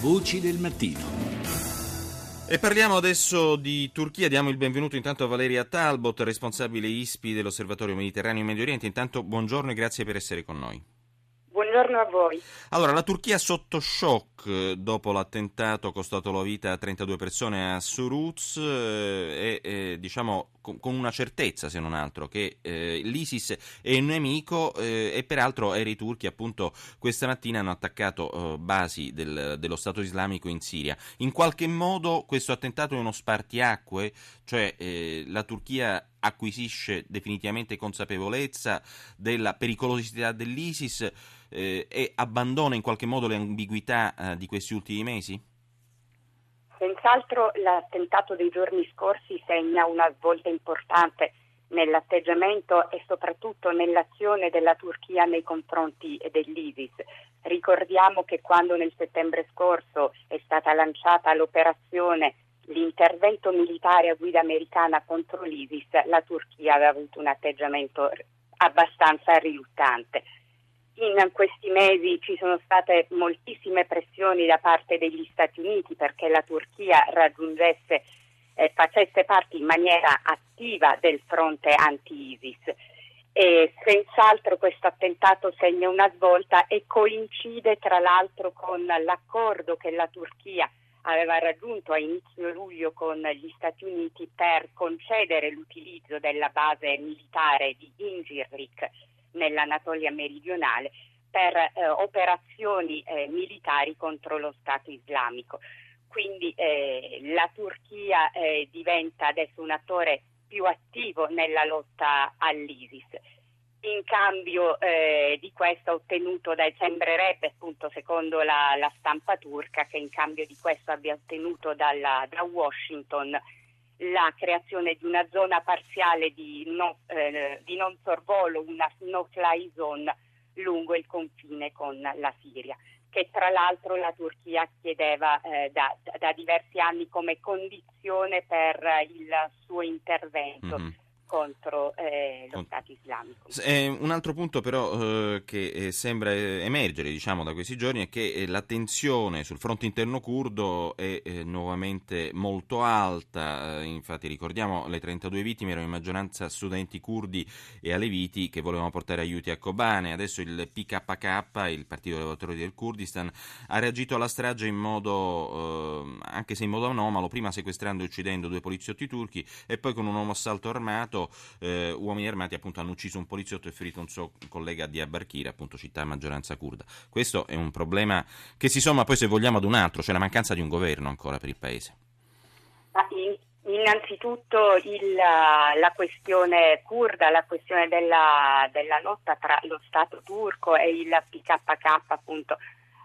Voci del mattino. E parliamo adesso di Turchia, diamo il benvenuto intanto a Valeria Talbot, responsabile ISPI dell'Osservatorio Mediterraneo e Medio Oriente. Intanto buongiorno e grazie per essere con noi. Buongiorno a voi. Allora, la Turchia sotto shock eh, dopo l'attentato costato la vita a 32 persone a Suruz eh, e eh, diciamo con, una certezza se non altro che eh, l'ISIS è un nemico eh, e peraltro aerei turchi appunto questa mattina hanno attaccato eh, basi del, dello Stato islamico in Siria. In qualche modo questo attentato è uno spartiacque, cioè la Turchia acquisisce definitivamente consapevolezza della pericolosità dell'ISIS eh, e abbandona in qualche modo le ambiguità eh, di questi ultimi mesi? Senz'altro l'attentato dei giorni scorsi segna una svolta importante nell'atteggiamento e soprattutto nell'azione della Turchia nei confronti dell'ISIS. Ricordiamo che quando nel settembre scorso è stata lanciata l'operazione l'intervento militare a guida americana contro l'ISIS, la Turchia aveva avuto un atteggiamento abbastanza riluttante. In questi mesi ci sono state moltissime pressioni da parte degli Stati Uniti perché la Turchia raggiungesse, eh, facesse parte in maniera attiva del fronte anti-ISIS. E senz'altro questo attentato segna una svolta e coincide tra l'altro con l'accordo che la Turchia aveva raggiunto a inizio luglio con gli Stati Uniti per concedere l'utilizzo della base militare di Incirlik nell'Anatolia meridionale per eh, operazioni eh, militari contro lo Stato islamico. Quindi eh, la Turchia eh, diventa adesso un attore più attivo nella lotta all'ISIS in cambio eh, di questo ottenuto, dai, sembrerebbe appunto secondo la, la, stampa turca, che in cambio di questo abbia ottenuto dalla, da Washington la creazione di una zona parziale di, no, eh, di non sorvolo, una no-fly zone lungo il confine con la Siria, che tra l'altro la Turchia chiedeva eh, da, da, diversi anni come condizione per il suo intervento. Mm-hmm contro eh, lo Stato islamico. Eh, un altro punto però eh, che eh, sembra emergere diciamo, da questi giorni è che eh, la tensione sul fronte interno curdo è eh, nuovamente molto alta, infatti ricordiamo le 32 vittime erano in maggioranza studenti curdi e aleviti che volevano portare aiuti a Kobane, adesso il PKK, il Partito Lavoratori del Kurdistan, ha reagito alla strage in modo, anche se in modo anomalo, prima sequestrando e uccidendo due poliziotti turchi e poi con un uomo assalto armato passato eh, uomini armati appunto, hanno ucciso un poliziotto e ferito un suo collega a Diyarbakir, appunto città a maggioranza kurda. Questo è un problema che si somma poi se vogliamo ad un altro, cioè la mancanza di un governo ancora per il paese. Innanzitutto il, la questione kurda, la questione della, della, lotta tra lo Stato turco e il PKK appunto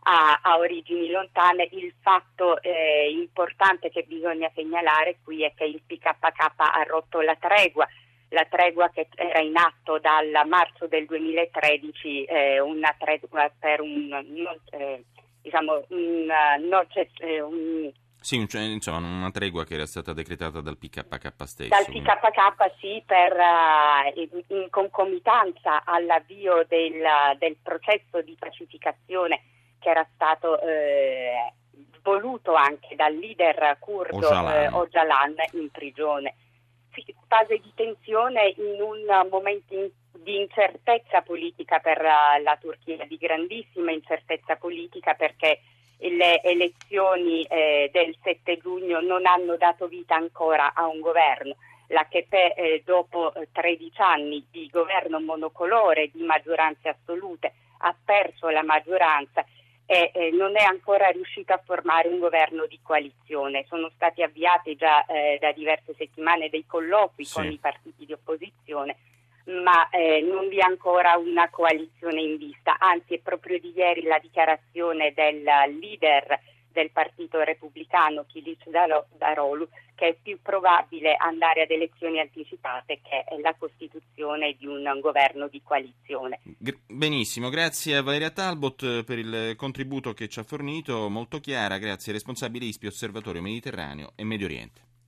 ha, ha origini lontane, il fatto eh, importante che bisogna segnalare qui è che il PKK ha rotto la tregua la tregua che era in atto dal marzo del 2013, eh, una tregua per un, non, eh, diciamo, un, non, eh, un sì, insomma, una tregua che era stata decretata dal PKK stesso. Dal PKK sì, per, uh, in concomitanza all'avvio del, del, processo di pacificazione che era stato eh, voluto anche dal leader kurdo Ocalan, eh, Ocalan in prigione fase di tensione in un momento in, di incertezza politica per la, la, Turchia, di grandissima incertezza politica perché le elezioni eh, del 7 giugno non hanno dato vita ancora a un governo. La Chepe eh, dopo 13 anni di governo monocolore, di maggioranze assolute, ha perso la maggioranza e eh, non è ancora riuscita a formare un governo di coalizione. Sono stati avviati già eh, da diverse settimane dei colloqui sì. con i partiti di opposizione, ma eh, non vi è ancora una coalizione in vista. Anzi, è proprio di ieri la dichiarazione del leader del Partito Repubblicano, Kilic Darolu, che è più probabile andare ad elezioni anticipate che la costituzione di un governo di coalizione. Benissimo, grazie a Valeria Talbot eh, per il contributo che ci ha fornito, molto chiara, grazie, responsabile ISPI Osservatorio Mediterraneo e Medio Oriente.